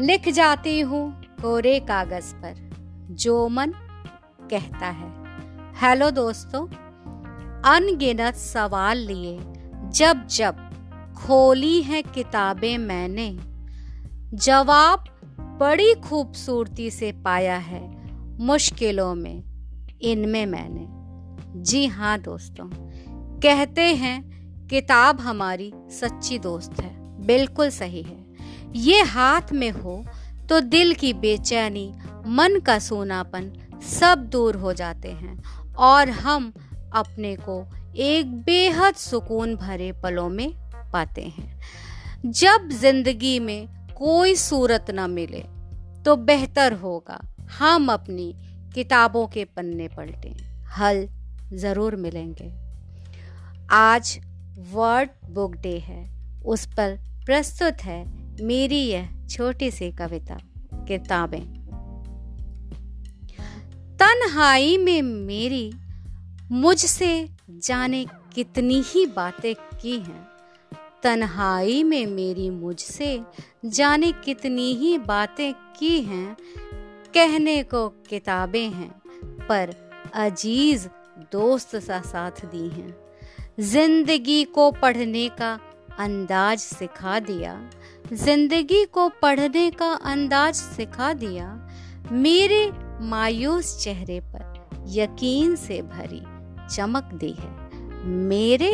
लिख जाती हूँ कोरे कागज़ पर, जो मन कहता है। हेलो दोस्तों, अनगिनत सवाल लिए, जब जब खोली है किताबें मैंने, जवाब बड़ी खूबसूरती से पाया है मुश्किलों में, इनमें मैंने। जी हाँ दोस्तों, कहते हैं, किताब हमारी सच्ची दोस्त है, बिल्कुल सही है। ये हाथ में हो तो दिल की बेचैनी, मन का सोनापन सब दूर हो जाते हैं और हम अपने को एक बेहद सुकून भरे पलों में पाते हैं। जब ज़िंदगी में कोई सूरत न मिले तो बेहतर होगा हम अपनी किताबों के पन्ने पलटें। हल ज़रूर मिलेंगे। आज वर्ड बुक डे है, उस पर प्रस्तुत है मेरी यह छोटी सी कविता, किताबें। तन्हाई में मेरी, मुझसे जाने कितनी ही बातें की हैं। तन्हाई में मेरी, मुझसे जाने कितनी ही बातें की हैं। कहने को किताबें हैं, पर अज़ीज़ दोस्त सा साथ दी हैं। ज़िंदगी को पढ़ने का अंदाज सिखा दिया। ज़िंदगी को पढ़ने का अंदाज सिखा दिया। मेरे मायूस चेहरे पर यकीन से भरी चमक दी है। मेरे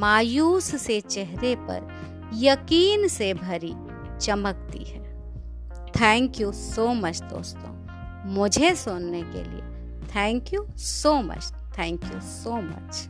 मायूस से चेहरे पर यकीन से भरी चमक दी है। थैंक यू सो मच दोस्तों। मुझे सुनने के लिए thank you so much thank you so much